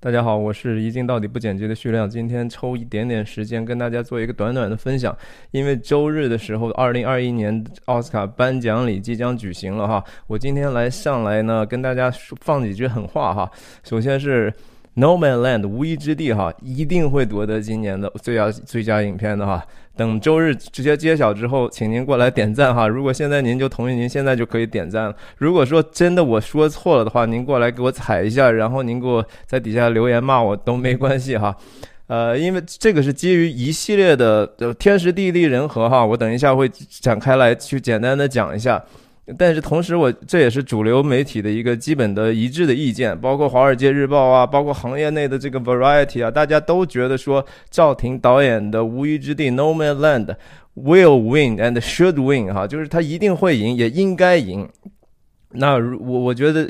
大家好，我是一镜到底不剪辑的徐亮，今天抽一点点时间跟大家做一个短短的分享。因为周日的时候，二零二一年奥斯卡颁奖礼即将举行了哈，我今天来上来呢，跟大家放几句狠话哈。首先是。No Man Land 无依之地哈，一定会夺得今年的最佳最佳影片的哈。等周日直接揭晓之后，请您过来点赞哈。如果现在您就同意，您现在就可以点赞了。如果说真的我说错了的话，您过来给我踩一下，然后您给我在底下留言骂我都没关系哈。呃，因为这个是基于一系列的天时地利人和哈，我等一下会展开来去简单的讲一下。但是同时，我这也是主流媒体的一个基本的一致的意见，包括《华尔街日报》啊，包括行业内的这个 Variety 啊，大家都觉得说赵婷导演的《无依之地》No Man Land will win and should win 哈，就是他一定会赢，也应该赢。那我我觉得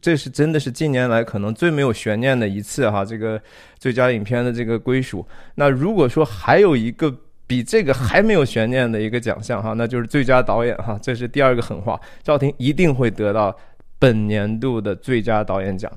这是真的是近年来可能最没有悬念的一次哈，这个最佳影片的这个归属。那如果说还有一个。比这个还没有悬念的一个奖项哈，那就是最佳导演哈，这是第二个狠话，赵婷一定会得到本年度的最佳导演奖。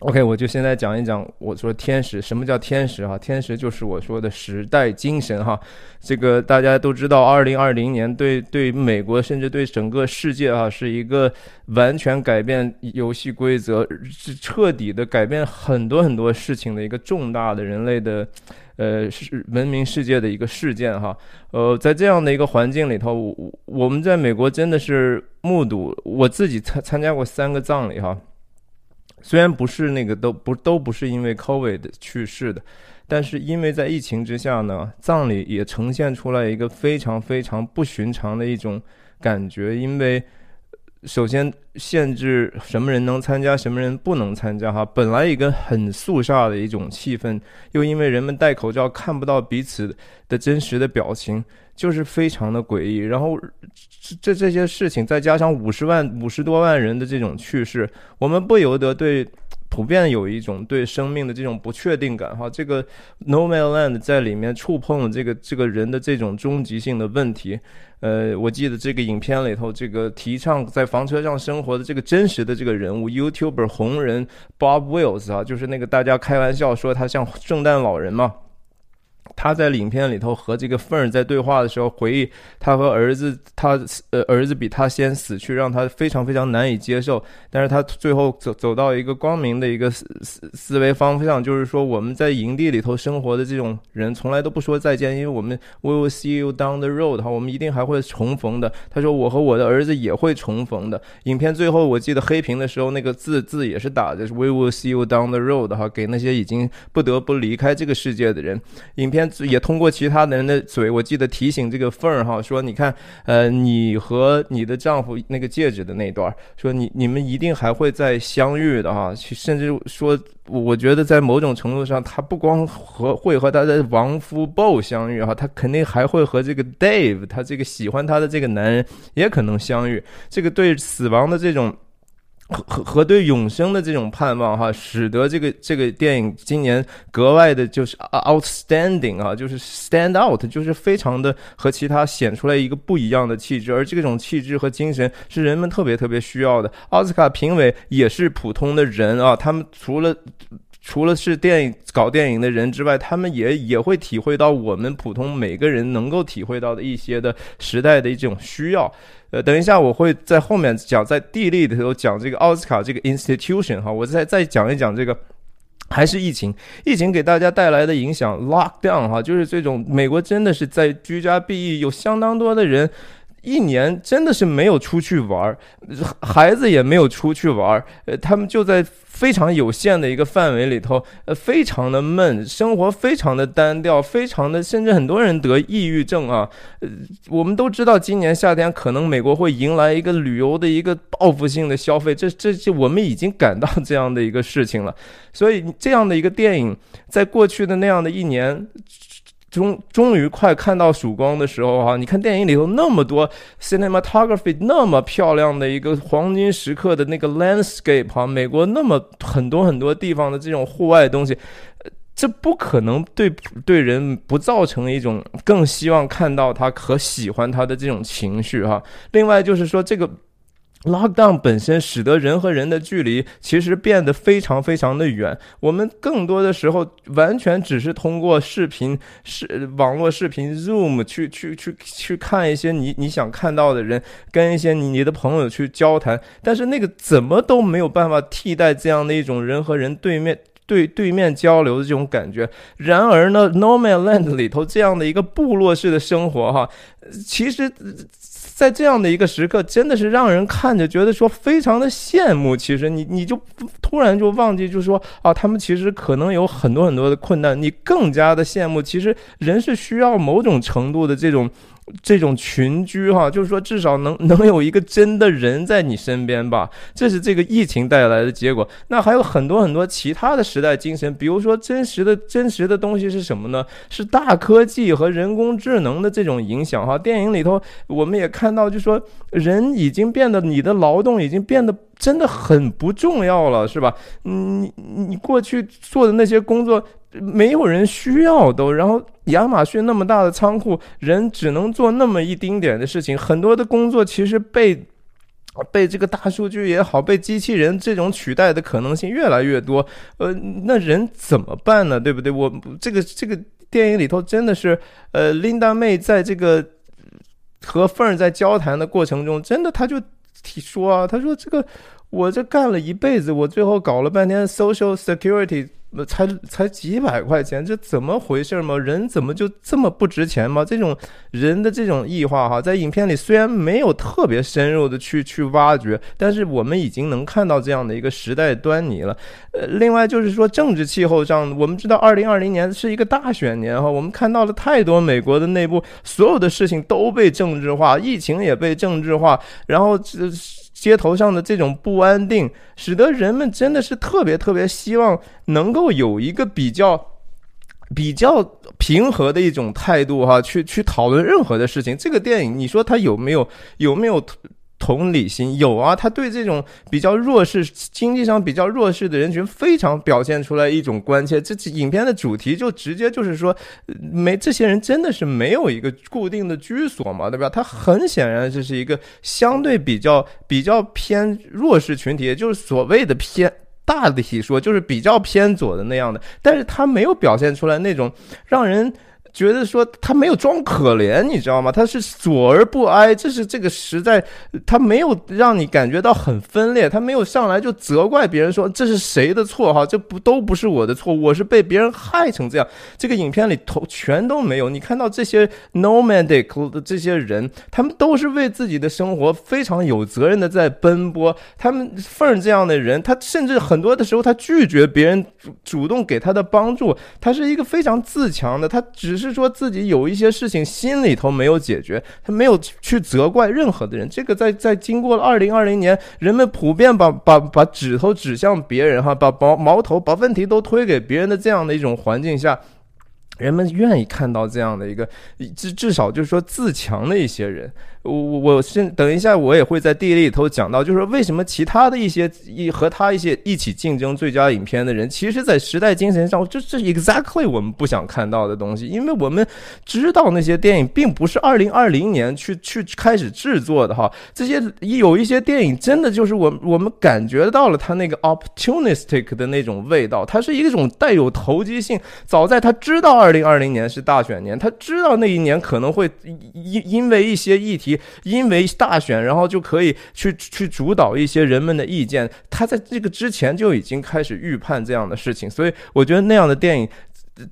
OK，我就现在讲一讲，我说天使什么叫天使哈？天使就是我说的时代精神哈。这个大家都知道，二零二零年对对美国甚至对整个世界哈，是一个完全改变游戏规则、是彻底的改变很多很多事情的一个重大的人类的呃是文明世界的一个事件哈。呃，在这样的一个环境里头，我们在美国真的是目睹，我自己参参加过三个葬礼哈。虽然不是那个都不都不是因为 COVID 去世的，但是因为在疫情之下呢，葬礼也呈现出来一个非常非常不寻常的一种感觉。因为首先限制什么人能参加，什么人不能参加哈。本来一个很肃杀的一种气氛，又因为人们戴口罩看不到彼此的真实的表情。就是非常的诡异，然后这这些事情再加上五十万五十多万人的这种去世，我们不由得对普遍有一种对生命的这种不确定感哈。这个 No Man Land 在里面触碰了这个这个人的这种终极性的问题。呃，我记得这个影片里头，这个提倡在房车上生活的这个真实的这个人物 YouTuber 红人 Bob Wills 啊，就是那个大家开玩笑说他像圣诞老人嘛。他在影片里头和这个凤儿在对话的时候，回忆他和儿子，他呃儿子比他先死去，让他非常非常难以接受。但是他最后走走到一个光明的一个思思思维方向，就是说我们在营地里头生活的这种人，从来都不说再见，因为我们 we will see you down the road 哈，我们一定还会重逢的。他说我和我的儿子也会重逢的。影片最后我记得黑屏的时候，那个字字也是打的是 we will see you down the road 哈，给那些已经不得不离开这个世界的人。影片。也通过其他的人的嘴，我记得提醒这个凤儿哈，说你看，呃，你和你的丈夫那个戒指的那段，说你你们一定还会再相遇的哈，甚至说，我觉得在某种程度上，他不光和会和他的亡夫 Bo 相遇哈，他肯定还会和这个 Dave，他这个喜欢他的这个男人也可能相遇，这个对死亡的这种。和和对永生的这种盼望哈，使得这个这个电影今年格外的就是 outstanding 啊，就是 stand out，就是非常的和其他显出来一个不一样的气质，而这种气质和精神是人们特别特别需要的。奥斯卡评委也是普通的人啊，他们除了除了是电影搞电影的人之外，他们也也会体会到我们普通每个人能够体会到的一些的时代的一种需要。呃，等一下，我会在后面讲，在地利的时候讲这个奥斯卡这个 institution 哈，我再再讲一讲这个，还是疫情，疫情给大家带来的影响，lockdown 哈，就是这种美国真的是在居家避疫，有相当多的人。一年真的是没有出去玩儿，孩子也没有出去玩儿，呃，他们就在非常有限的一个范围里头，呃，非常的闷，生活非常的单调，非常的，甚至很多人得抑郁症啊。呃，我们都知道今年夏天可能美国会迎来一个旅游的一个报复性的消费，这这这我们已经感到这样的一个事情了。所以这样的一个电影，在过去的那样的一年。终终于快看到曙光的时候哈，你看电影里头那么多 cinematography 那么漂亮的一个黄金时刻的那个 landscape 哈，美国那么很多很多地方的这种户外东西，这不可能对对人不造成一种更希望看到他和喜欢他的这种情绪哈。另外就是说这个。Lockdown 本身使得人和人的距离其实变得非常非常的远。我们更多的时候完全只是通过视频、视网络视频 Zoom 去去去去看一些你你想看到的人，跟一些你你的朋友去交谈。但是那个怎么都没有办法替代这样的一种人和人对面对对面交流的这种感觉。然而呢，No Man Land 里头这样的一个部落式的生活，哈，其实。在这样的一个时刻，真的是让人看着觉得说非常的羡慕。其实你你就突然就忘记，就说啊，他们其实可能有很多很多的困难，你更加的羡慕。其实人是需要某种程度的这种。这种群居哈，就是说至少能能有一个真的人在你身边吧，这是这个疫情带来的结果。那还有很多很多其他的时代精神，比如说真实的真实的东西是什么呢？是大科技和人工智能的这种影响哈。电影里头我们也看到，就说人已经变得你的劳动已经变得真的很不重要了，是吧？你你过去做的那些工作。没有人需要都，然后亚马逊那么大的仓库，人只能做那么一丁点的事情，很多的工作其实被被这个大数据也好，被机器人这种取代的可能性越来越多。呃，那人怎么办呢？对不对？我这个这个电影里头真的是，呃，琳达妹在这个和凤儿在交谈的过程中，真的他就说啊，他说这个我这干了一辈子，我最后搞了半天 social security。才才几百块钱，这怎么回事吗？人怎么就这么不值钱吗？这种人的这种异化哈，在影片里虽然没有特别深入的去去挖掘，但是我们已经能看到这样的一个时代端倪了。呃，另外就是说政治气候上，我们知道二零二零年是一个大选年哈，我们看到了太多美国的内部所有的事情都被政治化，疫情也被政治化，然后这。街头上的这种不安定，使得人们真的是特别特别希望能够有一个比较比较平和的一种态度哈，去去讨论任何的事情。这个电影，你说它有没有有没有？同理心有啊，他对这种比较弱势、经济上比较弱势的人群，非常表现出来一种关切。这影片的主题就直接就是说，没这些人真的是没有一个固定的居所嘛，对吧？他很显然这是一个相对比较比较偏弱势群体，也就是所谓的偏大的体说，就是比较偏左的那样的，但是他没有表现出来那种让人。觉得说他没有装可怜，你知道吗？他是左而不哀，这是这个时代，他没有让你感觉到很分裂，他没有上来就责怪别人说这是谁的错哈，这不都不是我的错，我是被别人害成这样。这个影片里头全都没有，你看到这些 nomadic 的这些人，他们都是为自己的生活非常有责任的在奔波。他们凤这样的人，他甚至很多的时候他拒绝别人主动给他的帮助，他是一个非常自强的，他只。是是说自己有一些事情心里头没有解决，他没有去责怪任何的人。这个在在经过了二零二零年，人们普遍把把把指头指向别人哈，把矛矛头把问题都推给别人的这样的一种环境下。人们愿意看到这样的一个，至至少就是说自强的一些人。我我我先等一下，我也会在地里头讲到，就是为什么其他的一些一和他一些一起竞争最佳影片的人，其实在时代精神上，这这 exactly 我们不想看到的东西，因为我们知道那些电影并不是二零二零年去去开始制作的哈。这些有一些电影真的就是我我们感觉到了他那个 opportunistic 的那种味道，它是一种带有投机性。早在他知道二零二零年是大选年，他知道那一年可能会因因为一些议题。因为大选，然后就可以去去主导一些人们的意见。他在这个之前就已经开始预判这样的事情，所以我觉得那样的电影，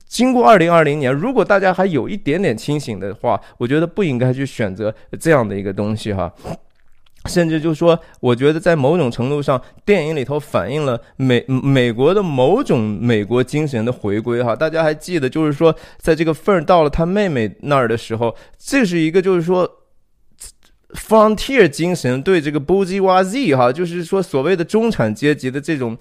经过二零二零年，如果大家还有一点点清醒的话，我觉得不应该去选择这样的一个东西哈。甚至就说，我觉得在某种程度上，电影里头反映了美美国的某种美国精神的回归哈。大家还记得，就是说，在这个份儿到了他妹妹那儿的时候，这是一个就是说。Frontier 精神对这个 bourgeoisie 哈，就是说所谓的中产阶级的这种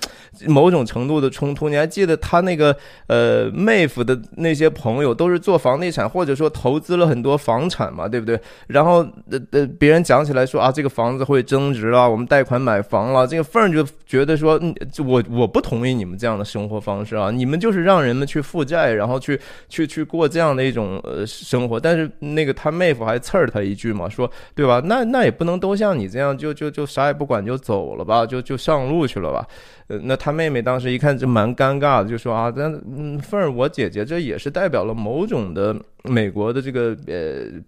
某种程度的冲突。你还记得他那个呃妹夫的那些朋友都是做房地产或者说投资了很多房产嘛，对不对？然后呃呃别人讲起来说啊这个房子会增值了，我们贷款买房了，这个缝儿就觉得说，我我不同意你们这样的生活方式啊，你们就是让人们去负债，然后去去去过这样的一种呃生活。但是那个他妹夫还刺儿他一句嘛，说对吧？那那也不能都像你这样，就就就啥也不管就走了吧，就就上路去了吧？呃，那他妹妹当时一看就蛮尴尬的，就说啊，那嗯，凤儿，我姐姐这也是代表了某种的美国的这个呃。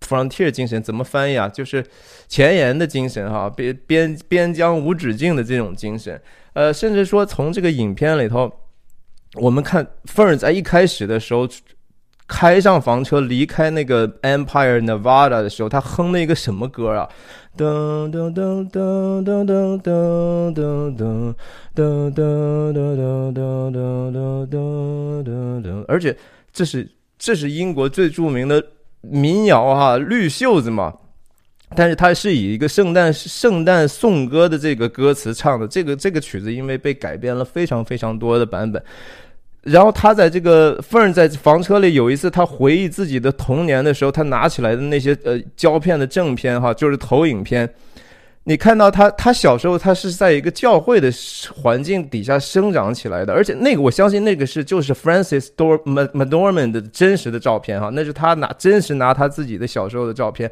Frontier 精神怎么翻译啊？就是前沿的精神哈，边边边疆无止境的这种精神。呃，甚至说从这个影片里头，我们看 Fern 在一开始的时候开上房车离开那个 Empire Nevada 的时候，他哼了一个什么歌啊？噔噔噔噔噔噔噔噔噔噔噔噔噔噔噔噔噔，而且这是这是英国最著名的。民谣哈，绿袖子嘛，但是它是以一个圣诞圣诞颂歌的这个歌词唱的。这个这个曲子因为被改编了非常非常多的版本。然后他在这个 Fern 在房车里有一次，他回忆自己的童年的时候，他拿起来的那些呃胶片的正片哈，就是投影片。你看到他，他小时候他是在一个教会的环境底下生长起来的，而且那个我相信那个是就是 Francis Dor McDormand 的真实的照片哈，那是他拿真实拿他自己的小时候的照片，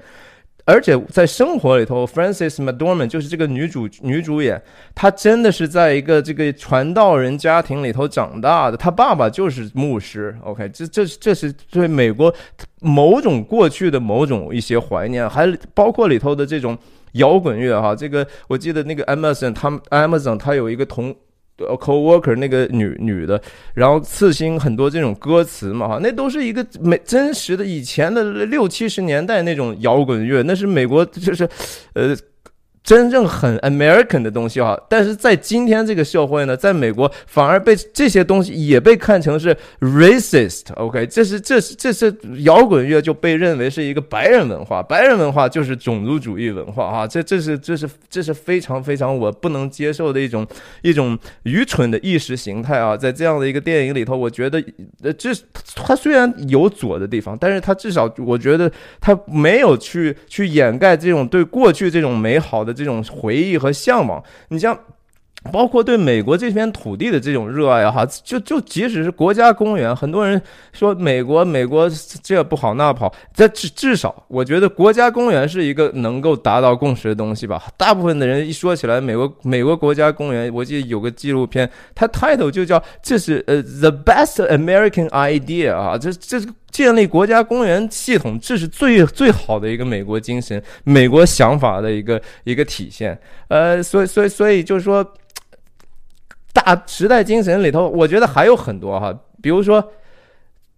而且在生活里头，Francis McDormand 就是这个女主女主演，她真的是在一个这个传道人家庭里头长大的，她爸爸就是牧师，OK，这这这是对美国某种过去的某种一些怀念，还包括里头的这种。摇滚乐哈，这个我记得那个 Amazon，他们 Amazon 他有一个同呃 co-worker 那个女女的，然后刺青很多这种歌词嘛哈，那都是一个美真实的以前的六七十年代那种摇滚乐，那是美国就是呃。真正很 American 的东西哈，但是在今天这个社会呢，在美国反而被这些东西也被看成是 racist。OK，这是这是这是摇滚乐就被认为是一个白人文化，白人文化就是种族主义文化啊，这这是这是这是非常非常我不能接受的一种一种愚蠢的意识形态啊！在这样的一个电影里头，我觉得呃，这它虽然有左的地方，但是它至少我觉得它没有去去掩盖这种对过去这种美好的。这种回忆和向往，你像。包括对美国这片土地的这种热爱哈，就就即使是国家公园，很多人说美国美国这不好那不好，这至至少我觉得国家公园是一个能够达到共识的东西吧。大部分的人一说起来美国美国国家公园，我记得有个纪录片，它 title 就叫这是呃 the best American idea 啊，这这是建立国家公园系统，这是最最好的一个美国精神、美国想法的一个一个体现。呃，所以所以所以就是说。大时代精神里头，我觉得还有很多哈，比如说，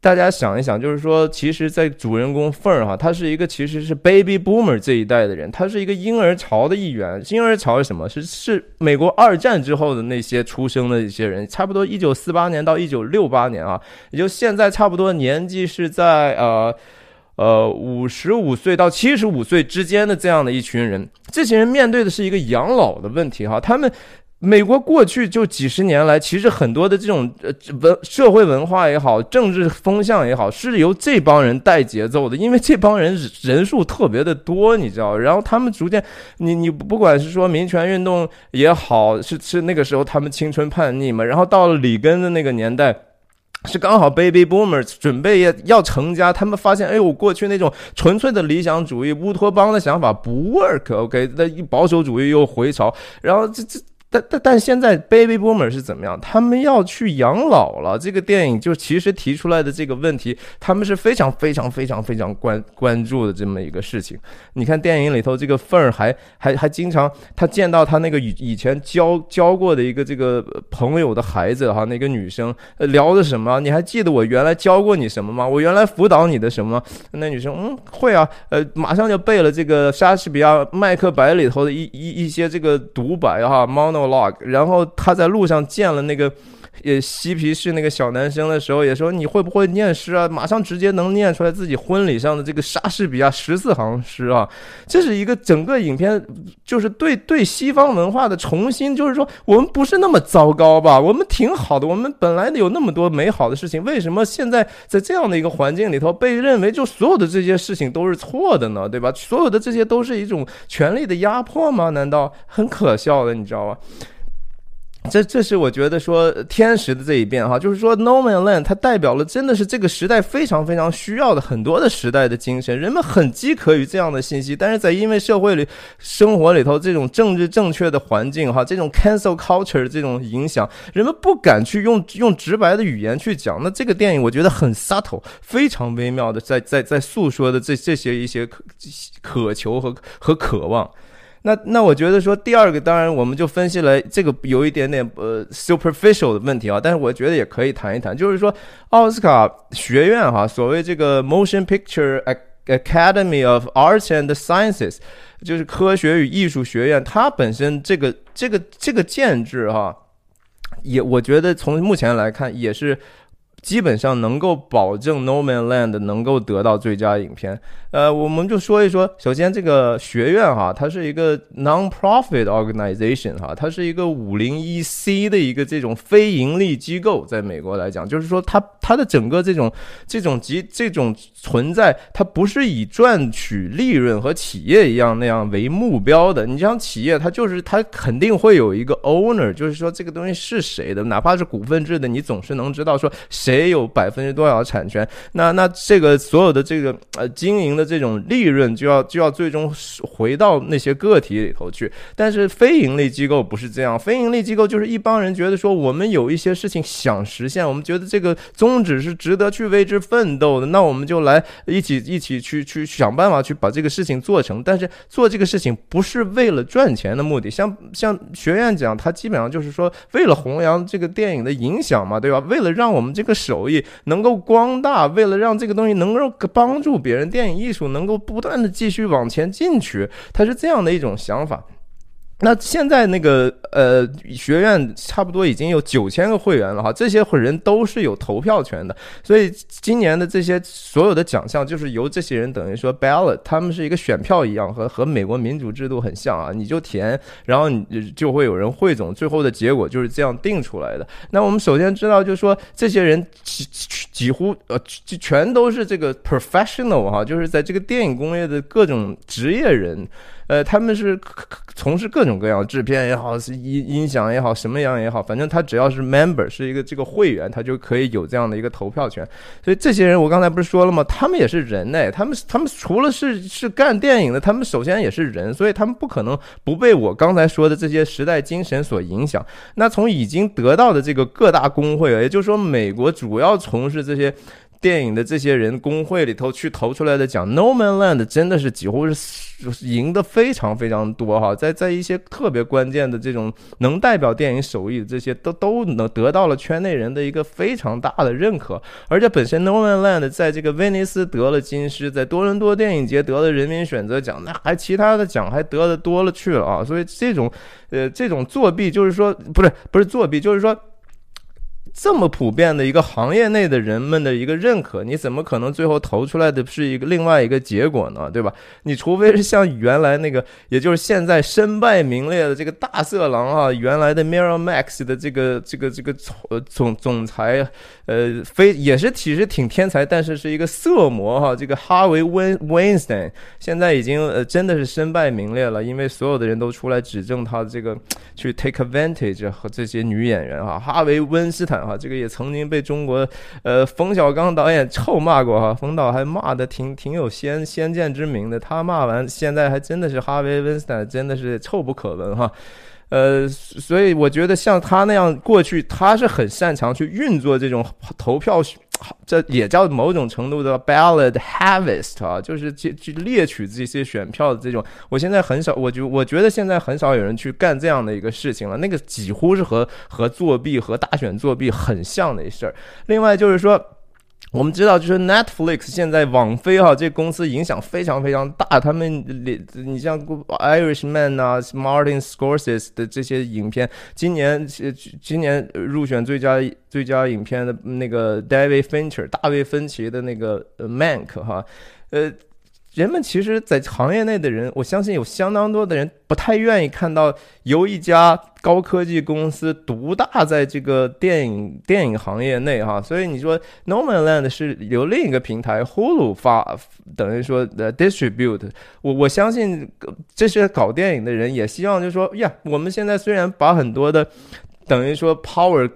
大家想一想，就是说，其实，在主人公凤儿哈，他是一个其实是 baby boomer 这一代的人，他是一个婴儿潮的一员。婴儿潮是什么？是是美国二战之后的那些出生的一些人，差不多一九四八年到一九六八年啊，也就现在差不多年纪是在呃呃五十五岁到七十五岁之间的这样的一群人，这些人面对的是一个养老的问题哈，他们。美国过去就几十年来，其实很多的这种呃文社会文化也好，政治风向也好，是由这帮人带节奏的。因为这帮人人数特别的多，你知道。然后他们逐渐，你 你不管是说民权运动也好，是是那个时候他们青春叛逆嘛。然后到了里根的那个年代，是刚好 baby boomers 准备要要成家，他们发现，哎呦，过去那种纯粹的理想主义乌托邦的想法不 work。OK，那一保守主义又回潮，然后这这。但但但现在 baby boomer 是怎么样？他们要去养老了。这个电影就其实提出来的这个问题，他们是非常非常非常非常关关注的这么一个事情。你看电影里头，这个凤儿还还还经常他见到他那个以以前教教过的一个这个朋友的孩子哈，那个女生聊的什么？你还记得我原来教过你什么吗？我原来辅导你的什么？那女生嗯会啊，呃马上就背了这个莎士比亚《麦克白》里头的一一一些这个独白哈，mono。log，然后他在路上见了那个，也，嬉皮士那个小男生的时候，也说你会不会念诗啊？马上直接能念出来自己婚礼上的这个莎士比亚十四行诗啊！这是一个整个影片就是对对西方文化的重新，就是说我们不是那么糟糕吧？我们挺好的，我们本来有那么多美好的事情，为什么现在在这样的一个环境里头被认为就所有的这些事情都是错的呢？对吧？所有的这些都是一种权力的压迫吗？难道很可笑的？你知道吗？这这是我觉得说天时的这一边哈，就是说 No Man Land 它代表了真的是这个时代非常非常需要的很多的时代的精神，人们很饥渴于这样的信息，但是在因为社会里生活里头这种政治正确的环境哈，这种 cancel culture 这种影响，人们不敢去用用直白的语言去讲。那这个电影我觉得很 subtle，非常微妙的在在在诉说的这这些一些渴渴求和和渴望。那那我觉得说第二个，当然我们就分析了这个有一点点呃 superficial 的问题啊，但是我觉得也可以谈一谈，就是说奥斯卡学院哈，所谓这个 Motion Picture Academy of Arts and Sciences，就是科学与艺术学院，它本身这个这个这个建制哈，也我觉得从目前来看也是。基本上能够保证《No Man Land》能够得到最佳影片。呃，我们就说一说，首先这个学院哈，它是一个 non-profit organization 哈，它是一个五零一 C 的一个这种非盈利机构，在美国来讲，就是说它它的整个这种这种及这种存在，它不是以赚取利润和企业一样那样为目标的。你像企业，它就是它肯定会有一个 owner，就是说这个东西是谁的，哪怕是股份制的，你总是能知道说。谁有百分之多少产权？那那这个所有的这个呃经营的这种利润就要就要最终回到那些个体里头去。但是非盈利机构不是这样，非盈利机构就是一帮人觉得说我们有一些事情想实现，我们觉得这个宗旨是值得去为之奋斗的，那我们就来一起一起去去想办法去把这个事情做成。但是做这个事情不是为了赚钱的目的，像像学院讲，他基本上就是说为了弘扬这个电影的影响嘛，对吧？为了让我们这个。手艺能够光大，为了让这个东西能够帮助别人，电影艺术能够不断的继续往前进取，他是这样的一种想法。那现在那个呃学院差不多已经有九千个会员了哈，这些会人都是有投票权的，所以今年的这些所有的奖项就是由这些人等于说 ballot，他们是一个选票一样，和和美国民主制度很像啊，你就填，然后你就会有人汇总，最后的结果就是这样定出来的。那我们首先知道，就是说这些人几几乎呃就全都是这个 professional 哈，就是在这个电影工业的各种职业人。呃，他们是从事各种各样制片也好，是音音响也好，什么样也好，反正他只要是 member，是一个这个会员，他就可以有这样的一个投票权。所以这些人，我刚才不是说了吗？他们也是人呢，他们他们除了是是干电影的，他们首先也是人，所以他们不可能不被我刚才说的这些时代精神所影响。那从已经得到的这个各大工会，也就是说，美国主要从事这些。电影的这些人工会里头去投出来的奖，《No Man Land》真的是几乎是赢得非常非常多哈，在在一些特别关键的这种能代表电影手艺的这些都都能得到了圈内人的一个非常大的认可，而且本身《No Man Land》在这个威尼斯得了金狮，在多伦多电影节得了人民选择奖，那还其他的奖还得的多了去了啊，所以这种呃这种作弊就是说不是不是作弊，就是说。这么普遍的一个行业内的人们的一个认可，你怎么可能最后投出来的是一个另外一个结果呢？对吧？你除非是像原来那个，也就是现在身败名裂的这个大色狼啊，原来的 Miramax 的这个这个这个总总总裁，呃，非也是其实挺天才，但是是一个色魔哈。这个哈维温 Weinstein 现在已经呃真的是身败名裂了，因为所有的人都出来指证他这个去 take advantage 和这些女演员哈。哈维温斯坦。哈，这个也曾经被中国，呃，冯小刚导演臭骂过哈，冯导还骂的挺挺有先先见之明的。他骂完，现在还真的是哈维·温斯坦真的是臭不可闻哈。呃，所以我觉得像他那样过去，他是很擅长去运作这种投票。这也叫某种程度的 ballot harvest 啊，就是去去猎取这些选票的这种。我现在很少，我就我觉得现在很少有人去干这样的一个事情了。那个几乎是和和作弊和大选作弊很像的一事儿。另外就是说。我们知道，就是 Netflix 现在网飞哈，这公司影响非常非常大。他们你你像 Irishman 啊，Martin Scorsese 的这些影片，今年今年入选最佳最佳影片的那个 David Fincher 大卫芬奇的那个 Mank 哈，呃。人们其实，在行业内的人，我相信有相当多的人不太愿意看到由一家高科技公司独大在这个电影电影行业内哈。所以你说 No Man Land 是由另一个平台 Hulu 发，等于说的 distribute。我我相信这些搞电影的人也希望，就是说呀，我们现在虽然把很多的。等于说 power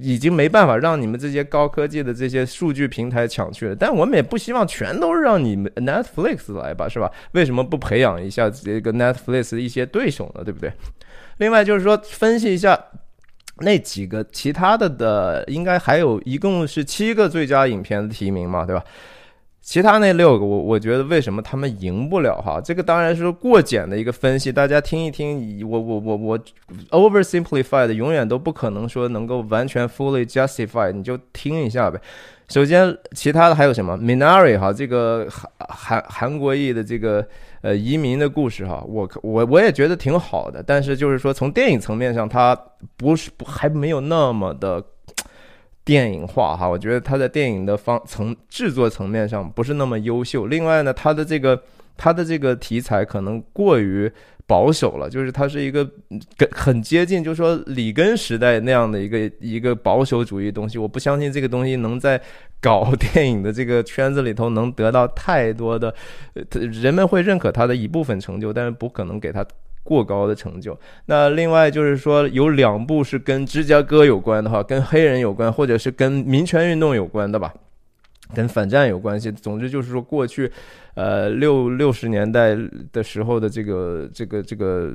已经没办法让你们这些高科技的这些数据平台抢去了。但我们也不希望全都让你们 Netflix 来吧，是吧？为什么不培养一下这个 Netflix 的一些对手呢？对不对？另外就是说，分析一下那几个其他的的，应该还有一共是七个最佳影片的提名嘛，对吧？其他那六个，我我觉得为什么他们赢不了哈？这个当然是过简的一个分析，大家听一听。我我我我 oversimplified 永远都不可能说能够完全 fully justify，你就听一下呗。首先，其他的还有什么 Minari 哈，这个韩韩韩国裔的这个呃移民的故事哈，我我我也觉得挺好的，但是就是说从电影层面上，它不是还没有那么的。电影化哈，我觉得他在电影的方层制作层面上不是那么优秀。另外呢，他的这个他的这个题材可能过于保守了，就是它是一个跟很接近，就是说里根时代那样的一个一个保守主义东西。我不相信这个东西能在搞电影的这个圈子里头能得到太多的，呃人们会认可他的一部分成就，但是不可能给他。过高的成就。那另外就是说，有两部是跟芝加哥有关的哈，跟黑人有关，或者是跟民权运动有关的吧，跟反战有关系。总之就是说，过去，呃，六六十年代的时候的这个这个这个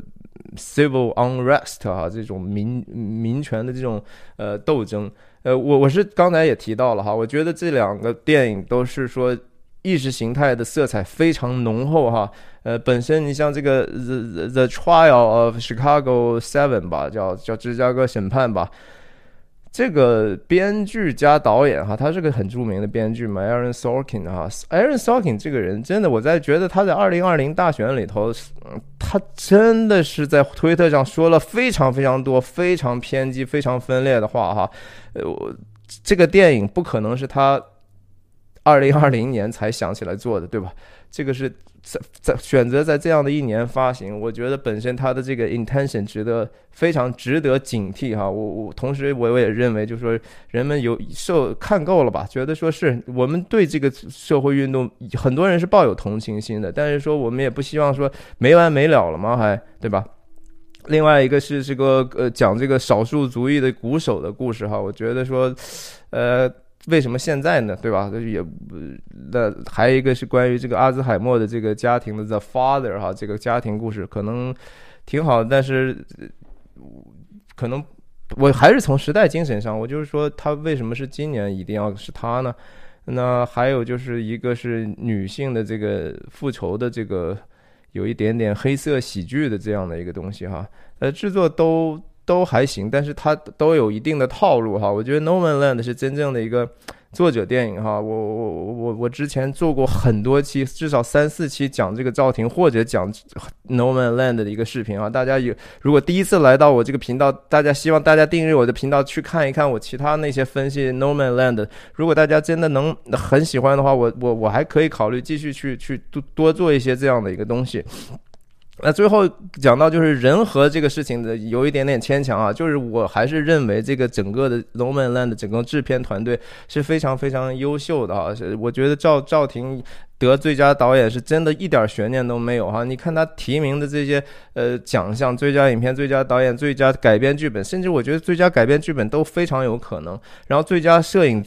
civil unrest 哈，这种民民权的这种呃斗争。呃，我我是刚才也提到了哈，我觉得这两个电影都是说。意识形态的色彩非常浓厚哈，呃，本身你像这个 The The Trial of Chicago Seven 吧，叫叫芝加哥审判吧，这个编剧加导演哈，他是个很著名的编剧嘛，Aaron Sorkin 哈，Aaron Sorkin 这个人真的，我在觉得他在二零二零大选里头，他真的是在推特上说了非常非常多非常偏激、非常分裂的话哈，呃，这个电影不可能是他。二零二零年才想起来做的，对吧？这个是在在选择在这样的一年发行，我觉得本身它的这个 intention 值得非常值得警惕哈。我我同时我我也认为，就是说人们有受看够了吧？觉得说是我们对这个社会运动，很多人是抱有同情心的，但是说我们也不希望说没完没了了吗？还对吧？另外一个是这个呃讲这个少数族裔的鼓手的故事哈，我觉得说呃。为什么现在呢？对吧？也那还有一个是关于这个阿兹海默的这个家庭的 The Father 哈，这个家庭故事可能挺好，但是可能我还是从时代精神上，我就是说他为什么是今年一定要是他呢？那还有就是一个是女性的这个复仇的这个有一点点黑色喜剧的这样的一个东西哈，呃，制作都。都还行，但是它都有一定的套路哈。我觉得《No Man Land》是真正的一个作者电影哈。我我我我我之前做过很多期，至少三四期讲这个赵婷或者讲《No Man Land》的一个视频啊。大家有如果第一次来到我这个频道，大家希望大家订阅我的频道去看一看我其他那些分析《No Man Land》。如果大家真的能很喜欢的话，我我我还可以考虑继续去去多多做一些这样的一个东西。那最后讲到就是人和这个事情的有一点点牵强啊，就是我还是认为这个整个的《龙门 land》整个制片团队是非常非常优秀的啊，我觉得赵赵婷得最佳导演是真的一点悬念都没有哈。你看他提名的这些呃奖项，最佳影片、最佳导演、最佳改编剧本，甚至我觉得最佳改编剧本都非常有可能。然后最佳摄影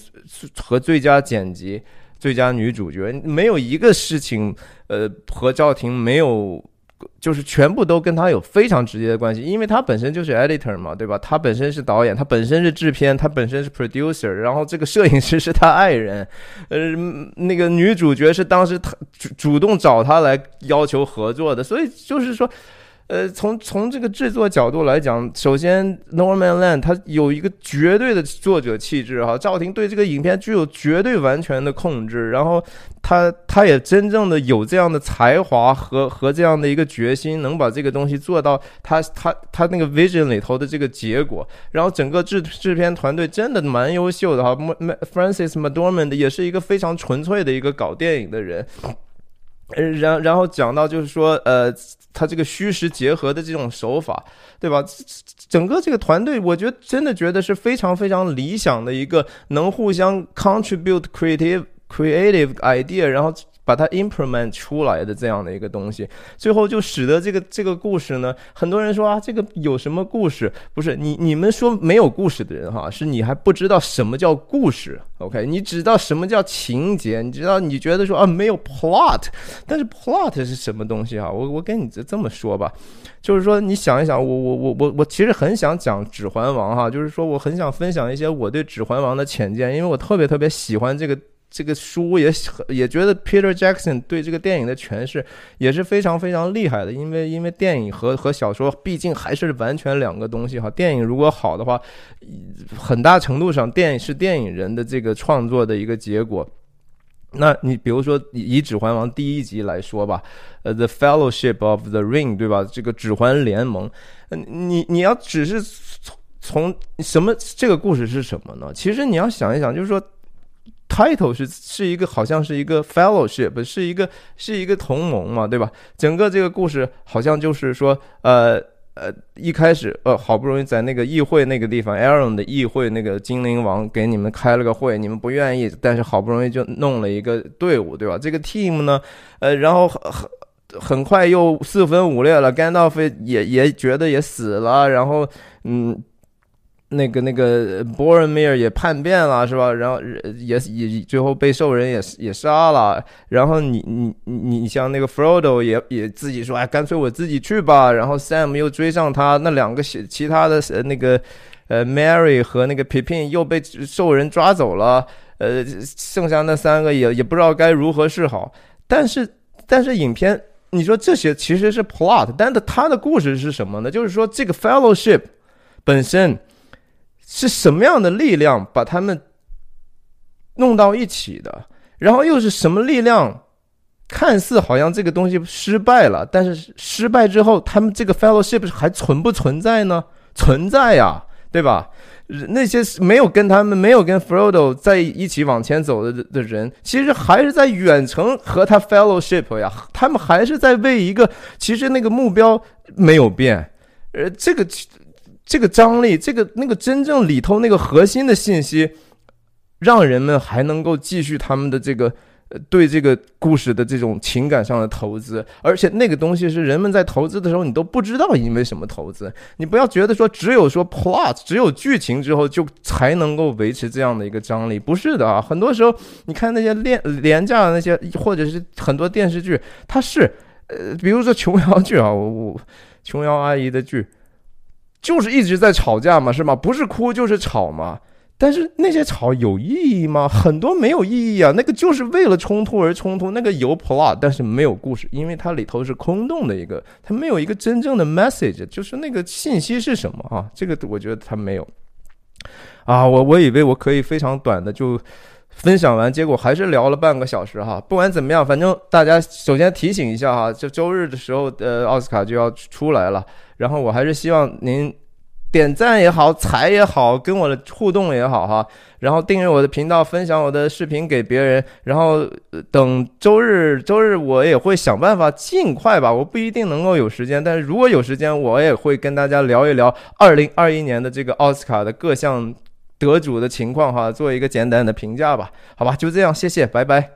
和最佳剪辑、最佳女主角，没有一个事情呃和赵婷没有。就是全部都跟他有非常直接的关系，因为他本身就是 editor 嘛，对吧？他本身是导演，他本身是制片，他本身是 producer，然后这个摄影师是他爱人，呃，那个女主角是当时他主主动找他来要求合作的，所以就是说。呃，从从这个制作角度来讲，首先《Norman Land》他有一个绝对的作者气质哈，赵婷对这个影片具有绝对完全的控制，然后他他也真正的有这样的才华和和这样的一个决心，能把这个东西做到他他他那个 vision 里头的这个结果，然后整个制制片团队真的蛮优秀的哈，Francis McDormand 也是一个非常纯粹的一个搞电影的人。呃，然然后讲到就是说，呃，他这个虚实结合的这种手法，对吧？整个这个团队，我觉得真的觉得是非常非常理想的一个能互相 contribute creative creative idea，然后把它 implement 出来的这样的一个东西，最后就使得这个这个故事呢，很多人说啊，这个有什么故事？不是你你们说没有故事的人哈，是你还不知道什么叫故事。OK，你知道什么叫情节？你知道你觉得说啊没有 plot，但是 plot 是什么东西哈？我我跟你这这么说吧，就是说你想一想，我我我我我其实很想讲《指环王》哈，就是说我很想分享一些我对《指环王》的浅见，因为我特别特别喜欢这个。这个书也也觉得 Peter Jackson 对这个电影的诠释也是非常非常厉害的，因为因为电影和和小说毕竟还是完全两个东西哈。电影如果好的话，很大程度上电影是电影人的这个创作的一个结果。那你比如说以《指环王》第一集来说吧，呃，《The Fellowship of the Ring》对吧？这个指环联盟，你你要只是从从什么这个故事是什么呢？其实你要想一想，就是说。Title 是是一个好像是一个 fellowship，是一个是一个同盟嘛，对吧？整个这个故事好像就是说，呃呃，一开始呃好不容易在那个议会那个地方，Aaron 的议会那个精灵王给你们开了个会，你们不愿意，但是好不容易就弄了一个队伍，对吧？这个 team 呢，呃，然后很很快又四分五裂了，甘道夫也也觉得也死了，然后嗯。那个那个 Boromir 也叛变了，是吧？然后也也最后被兽人也也杀了。然后你你你你像那个 Frodo 也也自己说，哎，干脆我自己去吧。然后 Sam 又追上他，那两个其其他的那个呃 Mary 和那个 Pippin 又被兽人抓走了。呃，剩下那三个也也不知道该如何是好。但是但是影片你说这些其实是 plot，但是它的故事是什么呢？就是说这个 Fellowship 本身。是什么样的力量把他们弄到一起的？然后又是什么力量？看似好像这个东西失败了，但是失败之后，他们这个 fellowship 还存不存在呢？存在呀，对吧？那些没有跟他们、没有跟 Frodo 在一起往前走的的人，其实还是在远程和他 fellowship 呀。他们还是在为一个，其实那个目标没有变。呃，这个。这个张力，这个那个真正里头那个核心的信息，让人们还能够继续他们的这个呃对这个故事的这种情感上的投资，而且那个东西是人们在投资的时候你都不知道因为什么投资。你不要觉得说只有说 plot 只有剧情之后就才能够维持这样的一个张力，不是的啊。很多时候你看那些廉廉价的那些或者是很多电视剧，它是呃，比如说琼瑶剧啊，我我琼瑶阿姨的剧。就是一直在吵架嘛，是吗？不是哭就是吵嘛。但是那些吵有意义吗？很多没有意义啊。那个就是为了冲突而冲突，那个有 plot，但是没有故事，因为它里头是空洞的一个，它没有一个真正的 message，就是那个信息是什么啊？这个我觉得它没有。啊，我我以为我可以非常短的就分享完，结果还是聊了半个小时哈。不管怎么样，反正大家首先提醒一下哈，就周日的时候，呃，奥斯卡就要出来了。然后我还是希望您点赞也好，踩也好，跟我的互动也好哈。然后订阅我的频道，分享我的视频给别人。然后等周日，周日我也会想办法尽快吧。我不一定能够有时间，但是如果有时间，我也会跟大家聊一聊二零二一年的这个奥斯卡的各项得主的情况哈，做一个简单的评价吧。好吧，就这样，谢谢，拜拜。